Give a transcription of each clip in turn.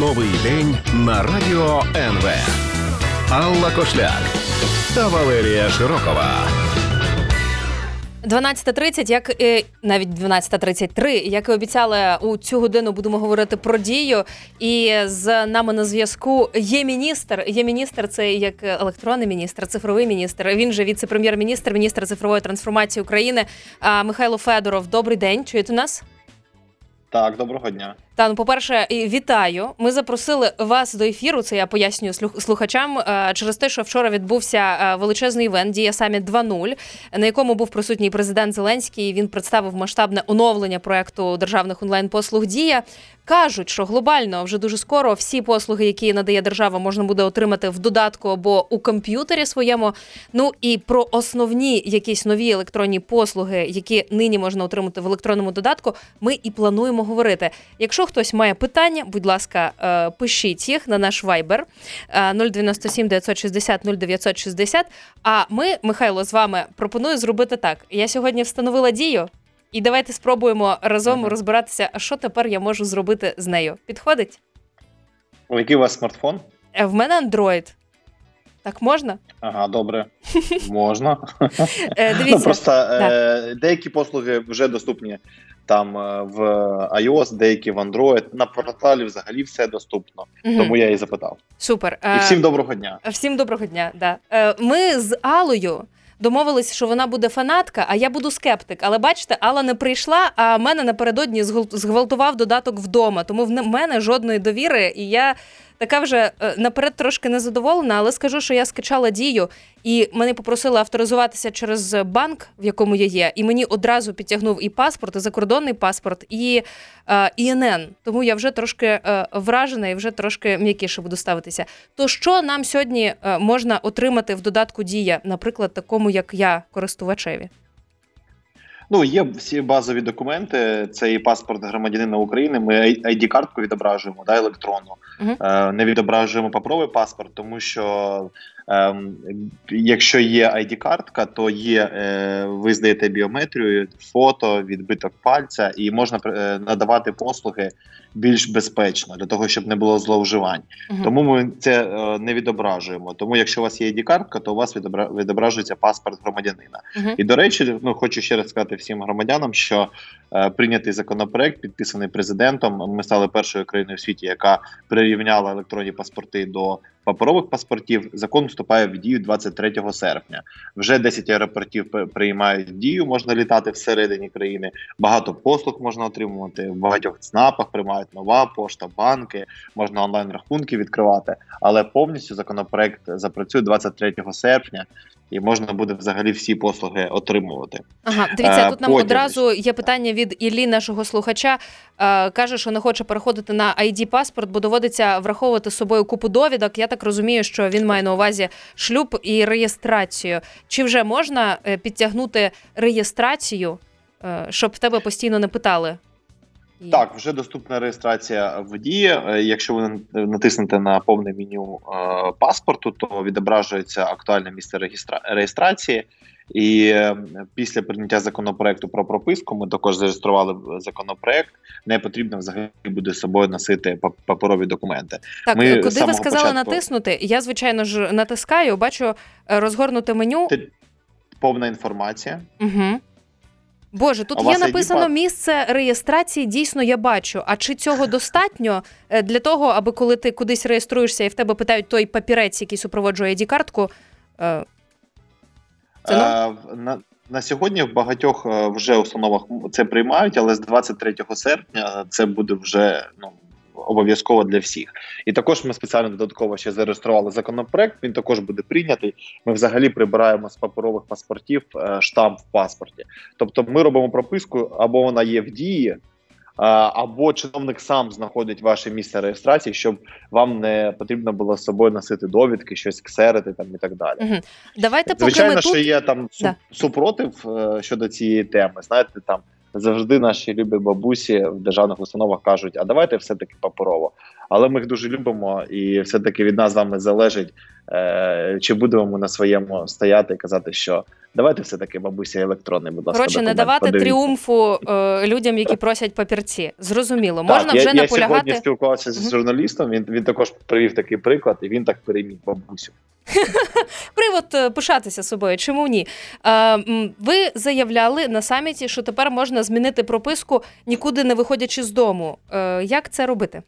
Новий день на радіо НВ. Алла Кошляк та Валерія Широкова. 12.30, як і навіть 12.33, як і обіцяли, у цю годину будемо говорити про дію. І з нами на зв'язку є міністр. Є міністр, це як електронний міністр, цифровий міністр. Він же віце-прем'єр-міністр, міністр цифрової трансформації України. Михайло Федоров. Добрий день. Чуєте нас? Так, доброго дня. Та ну, по-перше, вітаю. Ми запросили вас до ефіру. Це я пояснюю слух- слухачам е, через те, що вчора відбувся е, величезний івент Дія Саміт 2.0, на якому був присутній президент Зеленський. Він представив масштабне оновлення проекту державних онлайн-послуг Дія. Кажуть, що глобально вже дуже скоро всі послуги, які надає держава, можна буде отримати в додатку або у комп'ютері своєму. Ну і про основні якісь нові електронні послуги, які нині можна отримати в електронному додатку, ми і плануємо говорити. Якщо хтось має питання, будь ласка, е, пишіть їх на наш е, 097 960 0960. А ми, Михайло, з вами пропоную зробити так. Я сьогодні встановила дію. І давайте спробуємо разом Мгм. розбиратися, що тепер я можу зробити з нею. Підходить? Який у вас смартфон? Е, В мене Android. Так можна? Ага, добре. Можна. Е, Ну, дивіться, просто е, деякі послуги вже доступні там е, в iOS, деякі в Android. На порталі взагалі все доступно. Мгм. Тому я і запитав. супер. І Е, всім доброго дня. Всім доброго дня. Да. Е, Ми з Алою домовились, що вона буде фанатка, а я буду скептик. Але бачите, Алла не прийшла, а мене напередодні зґвалтував додаток вдома. Тому в мене жодної довіри, і я така вже е, наперед трошки незадоволена, але скажу, що я скачала дію, і мене попросили авторизуватися через банк, в якому я є, і мені одразу підтягнув і паспорт, і закордонний паспорт, і е, ІНН. Тому я вже трошки е, вражена і вже трошки м'якіше буду ставитися. То що нам сьогодні е, можна отримати в додатку Дія, наприклад, такому як я, користувачеві? Ну, є всі базові документи. Це і паспорт громадянина України. Ми ID-картку відображуємо, да, електронну. Е, не відображуємо паперовий паспорт, тому що якщо є ID-картка, то є е, ви здаєте біометрію, фото, відбиток пальця, і можна е, надавати послуги більш безпечно для того, щоб не було зловживань. Мгм. Тому ми це е, не відображуємо. Тому, якщо у вас є ID-картка, то у вас відобра- відображується паспорт громадянина. Мгм. І до речі, ну хочу ще раз сказати всім громадянам, що е, прийнятий законопроект, підписаний президентом. Ми стали першою країною в світі, яка прирівняла електронні паспорти до паперових паспортів. Закон вступає в дію 23 серпня. Вже 10 аеропортів приймають дію, можна літати всередині країни. Багато послуг можна отримувати. В багатьох ЦНАПах приймають нова пошта, банки, можна онлайн рахунки відкривати. Але повністю законопроект запрацює 23 серпня. І можна буде взагалі всі послуги отримувати. Ага, дивіться, Е, тут нам потім. одразу є питання від Іллі, нашого слухача. Е, каже, що не хоче переходити на ID паспорт, бо доводиться враховувати з собою купу довідок. Я так розумію, що він має на увазі шлюб і реєстрацію. Чи вже можна е, підтягнути реєстрацію, е, щоб в тебе постійно не питали? Так, вже доступна реєстрація в дії. Е, Якщо ви натиснете на повне меню паспорту, то відображується актуальне місце реєстра... реєстрації. І е, після прийняття законопроекту про прописку ми також зареєстрували законопроект. Не потрібно взагалі буде з собою носити пап- паперові документи. Так, Ми е, куди ви сказали початку- натиснути? Я, звичайно ж, натискаю, бачу е, розгорнуте меню. Ти- Повна інформація. Угу. Боже, тут є написано ID-пад? місце реєстрації, дійсно я бачу. А чи цього достатньо е, для того, аби коли ти кудись реєструєшся і в тебе питають той папірець, який супроводжує ID-картку? е, Це? Е, на, на сьогодні в багатьох е, вже установах це приймають, але з 23 серпня це буде вже ну. Обов'язково для всіх, і також ми спеціально додатково ще зареєстрували законопроект. Він також буде прийнятий. Ми взагалі прибираємо з паперових паспортів е, штамп в паспорті. Тобто, ми робимо прописку або вона є в дії, а, або чиновник сам знаходить ваше місце реєстрації, щоб вам не потрібно було з собою носити довідки, щось ксерити там і так далі. Угу. Давайте поки Звичайно, ми що тут. є там Да. супротив е, щодо цієї теми. Знаєте, там завжди наші любі бабусі в державних установах кажуть: а давайте все таки паперово. Але ми їх дуже любимо, і все-таки від нас з вами залежить, е, чи будемо ми на своєму стояти і казати, що давайте все-таки бабуся електронний, будь ласка. Коротше, не давати подивіться. тріумфу е, людям, які просять папірці. Зрозуміло, можна так, вже я, я наполягати. сьогодні спілкувався з журналістом. Він він також привів такий приклад, і він так переміг бабусю. Привод е, пишатися собою. Чому ні? Ви заявляли на саміті, що тепер можна змінити прописку, нікуди не виходячи з дому. Як це робити?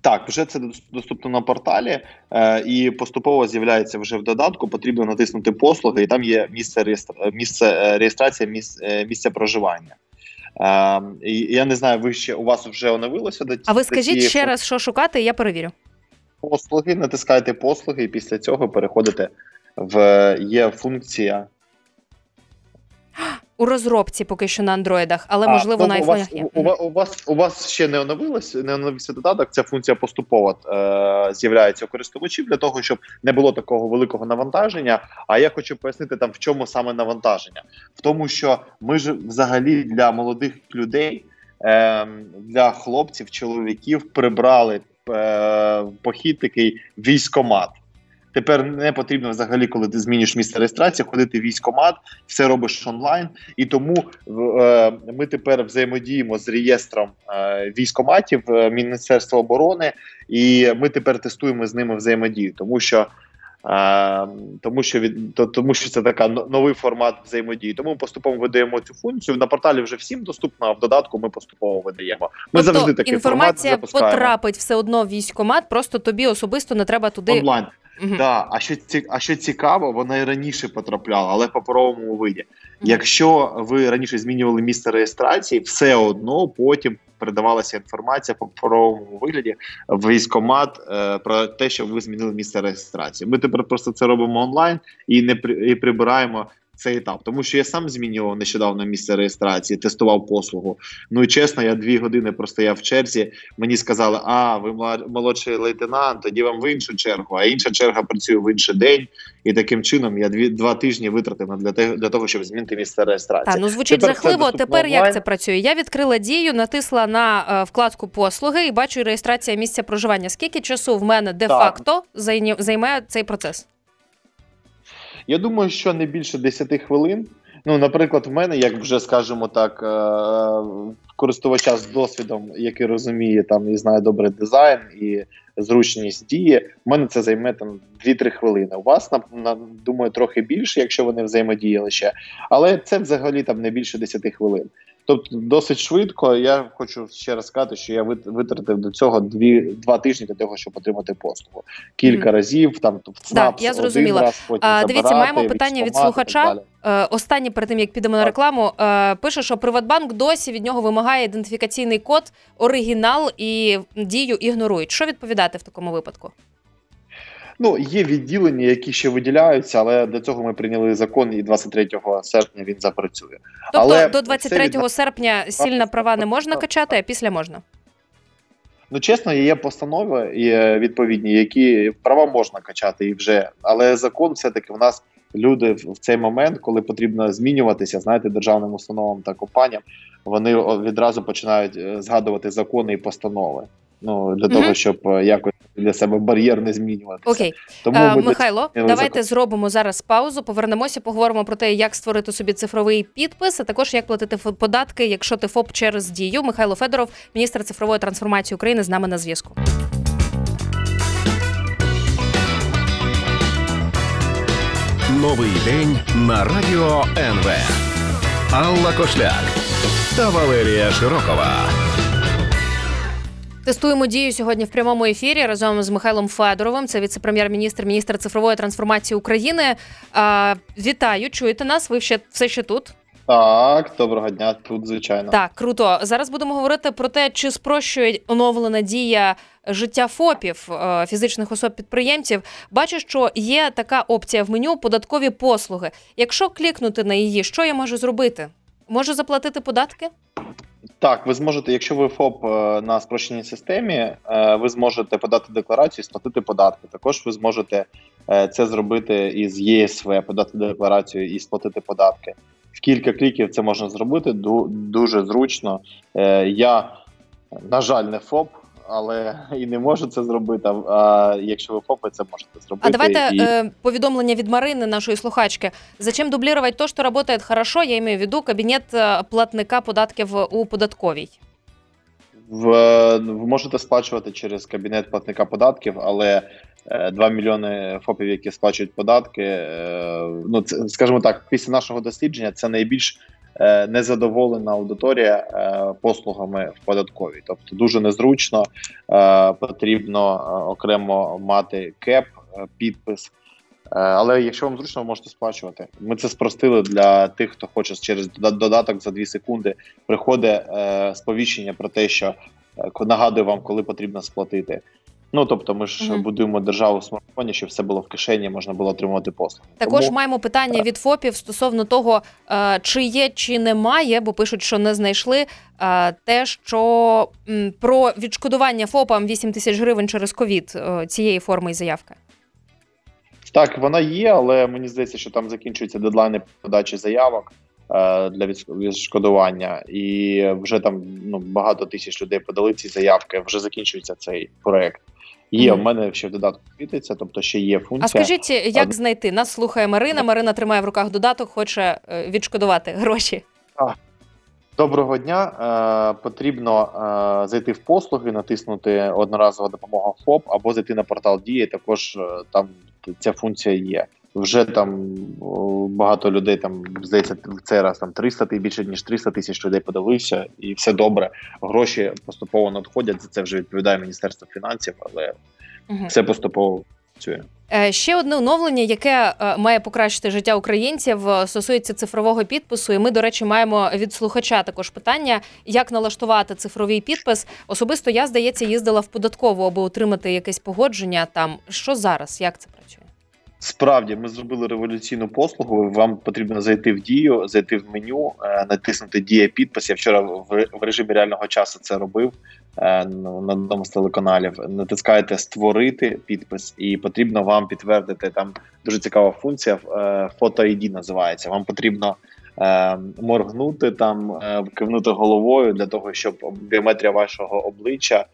Так, вже це доступно на порталі, е, і поступово з'являється вже в додатку. Потрібно натиснути послуги, і там є місце реєстра... місце е, реєстрація місць... е, місця проживання. Е, я не знаю, ви ще у вас вже оновилося до А ви скажіть цієї ще раз, що шукати, і я перевірю. послуги, натискаєте послуги, і після цього переходите в є функція. У розробці поки що на андроїдах, але А, можливо ну, на у вас, айфонах є. у, вас, у вас у вас ще не оновилось, не оновився додаток. Ця функція поступово е, з'являється у користувачів для того, щоб не було такого великого навантаження. А я хочу пояснити там, в чому саме навантаження, в тому, що ми ж взагалі для молодих людей, е, для хлопців, чоловіків прибрали е, похід такий військомат. Тепер не потрібно взагалі, коли ти змінюєш місце реєстрації, ходити в військомат, все робиш онлайн, і тому е, ми тепер взаємодіємо з реєстром е, військоматів е, Міністерства оборони, і ми тепер тестуємо з ними взаємодію, тому що. е, Тому що від то, тому, що це така новий формат взаємодії. Тому ми поступово видаємо цю функцію. На порталі вже всім доступно, а в додатку ми поступово видаємо. Ми тобто завжди такий інформація формат запускаємо потрапить все одно в військкомат, просто тобі особисто не треба туди. онлайн. Мгм. Да, а що ці, а що цікаво, вона і раніше потрапляла, але в паперовому виді. Мгм. Якщо ви раніше змінювали місце реєстрації, все одно потім передавалася інформація по паперовому вигляді в військомат е, про те, що ви змінили місце реєстрації. Ми тепер просто це робимо онлайн і не при і прибираємо. Цей етап, тому що я сам змінював нещодавно місце реєстрації, тестував послугу. Ну і чесно, я дві години простояв в черзі. Мені сказали, а ви молодший лейтенант, тоді вам в іншу чергу, а інша черга працює в інший день. І таким чином я дві два тижні витратив на- для того, для того, щоб змінити місце реєстрації. Та ну звучить Тепер жахливо. Тепер як це працює? Я відкрила дію, натисла на е, вкладку послуги і бачу реєстрація місця проживання. Скільки часу в мене де-факто зайня- займе цей процес? Я думаю, що не більше 10 хвилин. Ну, наприклад, в мене, як вже скажімо так, е, користувача з досвідом, який розуміє там і знає добре дизайн і зручність дії, в мене це займе там 2-3 хвилини. У вас на, думаю, трохи більше, якщо вони взаємодіяли ще, але це взагалі там не більше 10 хвилин. Тобто досить швидко. Я хочу ще раз сказати, що я вит- витратив до цього дві два тижні для того, щоб отримати послугу. Кілька Мгм. разів там в ЦНАП я один зрозуміла. раз, потім А, дивіться, забирати, маємо питання від так слухача. Е, Останнє перед тим як підемо на рекламу, е, пише, що Приватбанк досі від нього вимагає ідентифікаційний код, оригінал і дію ігнорують. Що відповідати в такому випадку? Ну, є відділення, які ще виділяються, але для цього ми прийняли закон, і 23 серпня він запрацює. Тобто Але до 23 від- серпня сильна права не можна качати, а після можна. Ну, чесно, є постанови є відповідні, які права можна качати і вже, але закон все-таки в нас люди в цей момент, коли потрібно змінюватися, знаєте, державним установам та компаніям, вони відразу починають е, згадувати закони і постанови. Ну для Мгм. того, щоб е, якось для себе бар'єр не змінюватися. Окей, Тому Е, ми Михайло, давайте закон. зробимо зараз паузу. Повернемося, поговоримо про те, як створити собі цифровий підпис, а також як платити податки, якщо ти ФОП через дію. Михайло Федоров, міністр цифрової трансформації України, з нами на зв'язку. Новий день на радіо НВ. Алла Кошляк та Валерія Широкова. Тестуємо дію сьогодні в прямому ефірі разом з Михайлом Федоровим. Це віце-прем'єр-міністр, міністр цифрової трансформації України. А, вітаю, чуєте нас? Ви ще все ще тут? Так, доброго дня, тут звичайно. Так, круто. Зараз будемо говорити про те, чи спрощує оновлена дія життя ФОПів е, фізичних особ-підприємців. Бачу, що є така опція в меню податкові послуги. Якщо клікнути на її, що я можу зробити? Можу заплатити податки? Так, ви зможете, якщо ви ФОП е, на спрощеній системі, е, ви зможете подати декларацію і сплатити податки. Також ви зможете е, це зробити із ЄСВ, подати декларацію і сплатити податки. В кілька кліків це можна зробити дуже зручно. Я, на жаль, не ФОП. Але і не можу це зробити. А, якщо ви ФОПи, це можете зробити. А давайте і... э, поведомление від Марины, нашої слухачки. Зачем дублировать то, что работает хорошо? Я имею в виду кабінет е, платника податків у податковій. В, ви можете сплачувати через кабінет платника податків, але е, 2 мільйони ФОПів, які сплачують податки. е, Ну це скажімо так, після нашого дослідження це найбільш е, незадоволена аудиторія е, послугами в податковій. Тобто дуже незручно е, потрібно е, окремо мати кеп, е, підпис. Е, Але якщо вам зручно, ви можете сплачувати. Ми це спростили для тих, хто хоче через дода- додаток за 2 секунди. Приходить е, сповіщення про те, що е, нагадує вам, коли потрібно сплатити. Ну тобто, ми ж Мгм. будуємо державу в смартфоні, щоб все було в кишені, можна було отримувати послуги. Також Тому, маємо питання від ФОПів стосовно того, е, чи є, чи немає, бо пишуть, що не знайшли е, те, що про відшкодування ФОПам 8 тисяч гривень через ковід е, цієї форми і заявки. так, вона є, але мені здається, що там закінчуються дедлайни подачі заявок е, для відшкодування, і вже там ну багато тисяч людей подали ці заявки. Вже закінчується цей проект. Є mm. в мене ще в додатку світиться, тобто ще є функція. А скажіть, як а... знайти? Нас слухає Марина. Марина тримає в руках додаток, хоче е, відшкодувати гроші. Доброго дня. Е, потрібно е, зайти в послуги, натиснути одноразова допомога ФОП або зайти на портал Дії. Також е, там ця функція є. Вже там багато людей там здається в цей раз там 300 тисяч, більше ніж 300 тисяч людей подалися, і все добре. Гроші поступово надходять. За це вже відповідає Міністерство фінансів, але Мгм. все поступово працює. Е, Ще одне оновлення, яке е, має покращити життя українців, е, стосується цифрового підпису. І ми, до речі, маємо від слухача також питання, як налаштувати цифровий підпис. Особисто я, здається, їздила в податкову, аби отримати якесь погодження. Там що зараз? Як це працює? Справді, ми зробили революційну послугу. Вам потрібно зайти в дію, зайти в меню, е, натиснути Дія підпис. Я вчора в, режимі реального часу це робив е, на одному з телеканалів. Натискаєте створити підпис, і потрібно вам підтвердити там дуже цікава функція. е, Фото ID називається. Вам потрібно. Моргнути там, кивнути головою для того, щоб біометрія вашого обличчя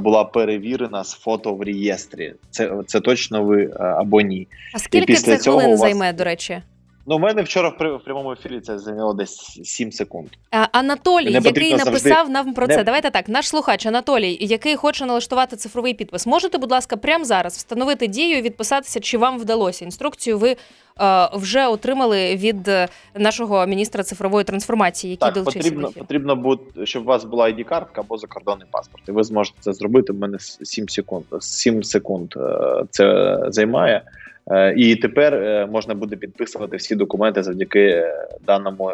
була перевірена з фото в реєстрі. Це, це точно ви е, або ні. А скільки після це цього хвилин вас- займе, до речі? Ну, у мене вчора в, прямому ефірі це зайняло десь 7 секунд. А, Анатолій, який завжди- написав нам про це. Не- Давайте так. Наш слухач Анатолій, який хоче налаштувати цифровий підпис. Можете, будь ласка, прямо зараз встановити дію і відписатися, чи вам вдалося. Інструкцію ви е, вже отримали від е, нашого міністра цифрової трансформації, який Так, долучився потрібно, потрібно бути, щоб у вас була ID-картка або закордонний паспорт. І ви зможете це зробити. У мене 7 секунд. 7 секунд е, це займає. Е, І тепер е, можна буде підписувати всі документи завдяки е, даному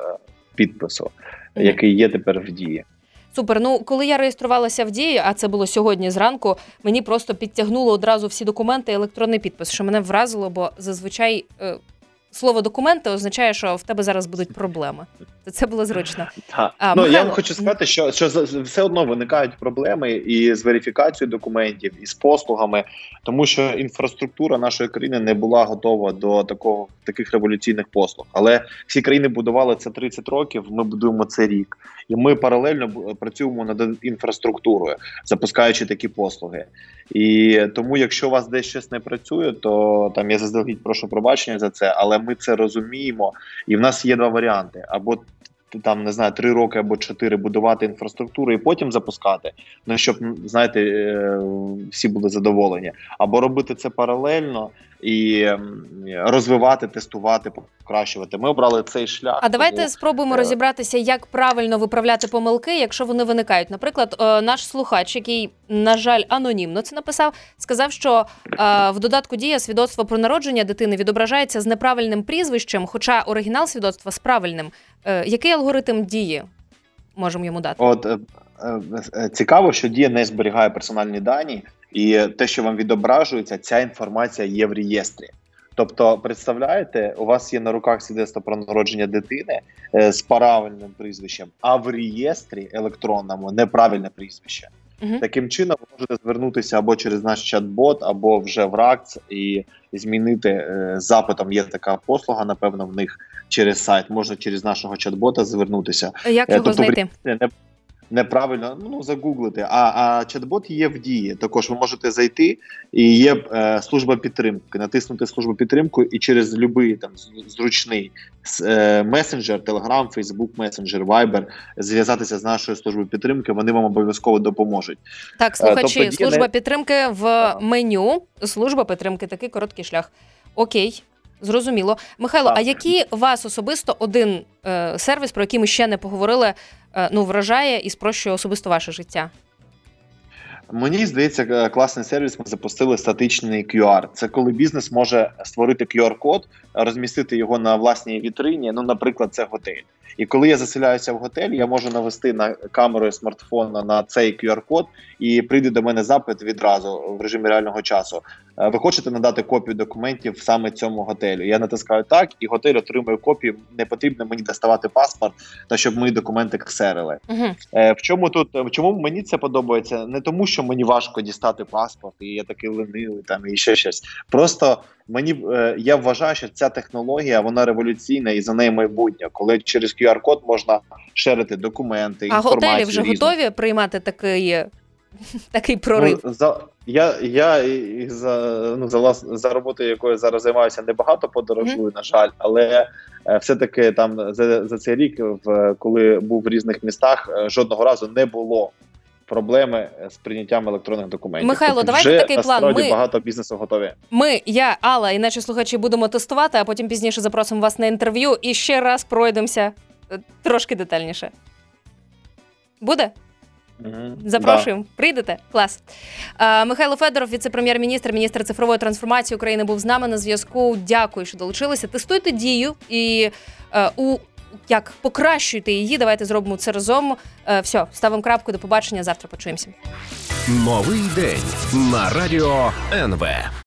підпису, який є тепер в дії. Супер. Ну, коли я реєструвалася в дії, а це було сьогодні зранку, мені просто підтягнуло одразу всі документи і електронний підпис, що мене вразило, бо зазвичай слово документи означає, що в тебе зараз будуть проблеми. То це було зручно. Так. А, ну, я вам хочу сказати, що, що все одно виникають проблеми і з верифікацією документів, і з послугами, тому що інфраструктура нашої країни не була готова до такого таких революційних послуг. Але всі країни будували це 30 років. Ми будуємо це рік, і ми паралельно працюємо над інфраструктурою, запускаючи такі послуги. І тому, якщо у вас десь щось не працює, то там я заздалегідь прошу пробачення за це, але ми це розуміємо. І в нас є два варіанти: або там не знаю, три роки або чотири будувати інфраструктуру і потім запускати. Ну щоб знаєте, е, всі були задоволені, або робити це паралельно і розвивати, тестувати, покращувати. Ми обрали цей шлях. А давайте тому- спробуємо е, розібратися, як правильно виправляти помилки, якщо вони виникають. Наприклад, е, наш слухач, який, на жаль, анонімно це написав, сказав, що е, в додатку дія свідоцтво про народження дитини відображається з неправильним прізвищем, хоча оригінал свідоцтва з правильним. Е, Який алгоритм дії можемо йому дати? От е, е, цікаво, що дія не зберігає персональні дані, і те, що вам відображується, ця інформація є в реєстрі. Тобто, представляєте, у вас є на руках свідоцтво про народження дитини е, з правильним прізвищем, а в реєстрі електронному неправильне прізвище. Мгм. Таким чином, ви можете звернутися або через наш чат-бот, або вже в РАКЦ і змінити е, запитом. Є така послуга, напевно, в них через сайт. Можна через нашого чат-бота звернутися. Як Е, його тобто знайти? Не неправильно ну загуглити. А, а чат-бот є в дії. Також ви можете зайти, і є е, служба підтримки, натиснути службу підтримку, і через будь-який там зручний е, месенджер, Telegram, Facebook Messenger, Viber, зв'язатися з нашою службою підтримки. Вони вам обов'язково допоможуть. Так, слухачі, тобто служба не- підтримки в меню. Служба підтримки, такий короткий шлях. Окей. Зрозуміло, Михайло. Так. А який вас особисто один е, сервіс, про який ми ще не поговорили, е, ну вражає і спрощує особисто ваше життя? Мені здається, е, класний сервіс. Ми запустили статичний QR. Це коли бізнес може створити QR-код, розмістити його на власній вітрині. Ну, наприклад, це готель. І коли я заселяюся в готель, я можу навести на камеру смартфона на цей QR-код, і прийде до мене запит відразу в режимі реального часу. Е, Ви хочете надати копію документів саме цьому готелю? Я натискаю так, і готель отримує копію. Не потрібно мені доставати паспорт, та щоб мої документи ксерили. Угу. В чому тут в чому мені це подобається? Не тому, що мені важко дістати паспорт, і я такий ленивий там і ще щось. Просто мені е, я вважаю, що ця технологія вона революційна і за нею майбутнє, коли через QR-код можна шерити документи, А інформацію готелі вже різну. готові приймати такий, такий прорив? Ну, за я, я і- за ну за за роботою, якою зараз займаюся, небагато подорожую, на жаль, але е, все-таки там за, за цей рік, в коли був в різних містах, е, жодного разу не було. Проблеми з прийняттям електронних документів. Михайло, Тобто давайте вже такий план. Ми- багато бізнесу готові. Ми, я, Алла і наші слухачі будемо тестувати, а потім пізніше запросимо вас на інтерв'ю і ще раз пройдемося е, трошки детальніше. Буде? Запрошуємо. Прийдете? Клас. Е, Михайло Федоров, віце-прем'єр-міністр, міністр цифрової трансформації України, був з нами на зв'язку. Дякую, що долучилися. Тестуйте дію і е, у як покращуйте її. Давайте зробимо це разом. Е, все, ставимо крапку. До побачення. Завтра почуємося. Новий день на радіо НВ.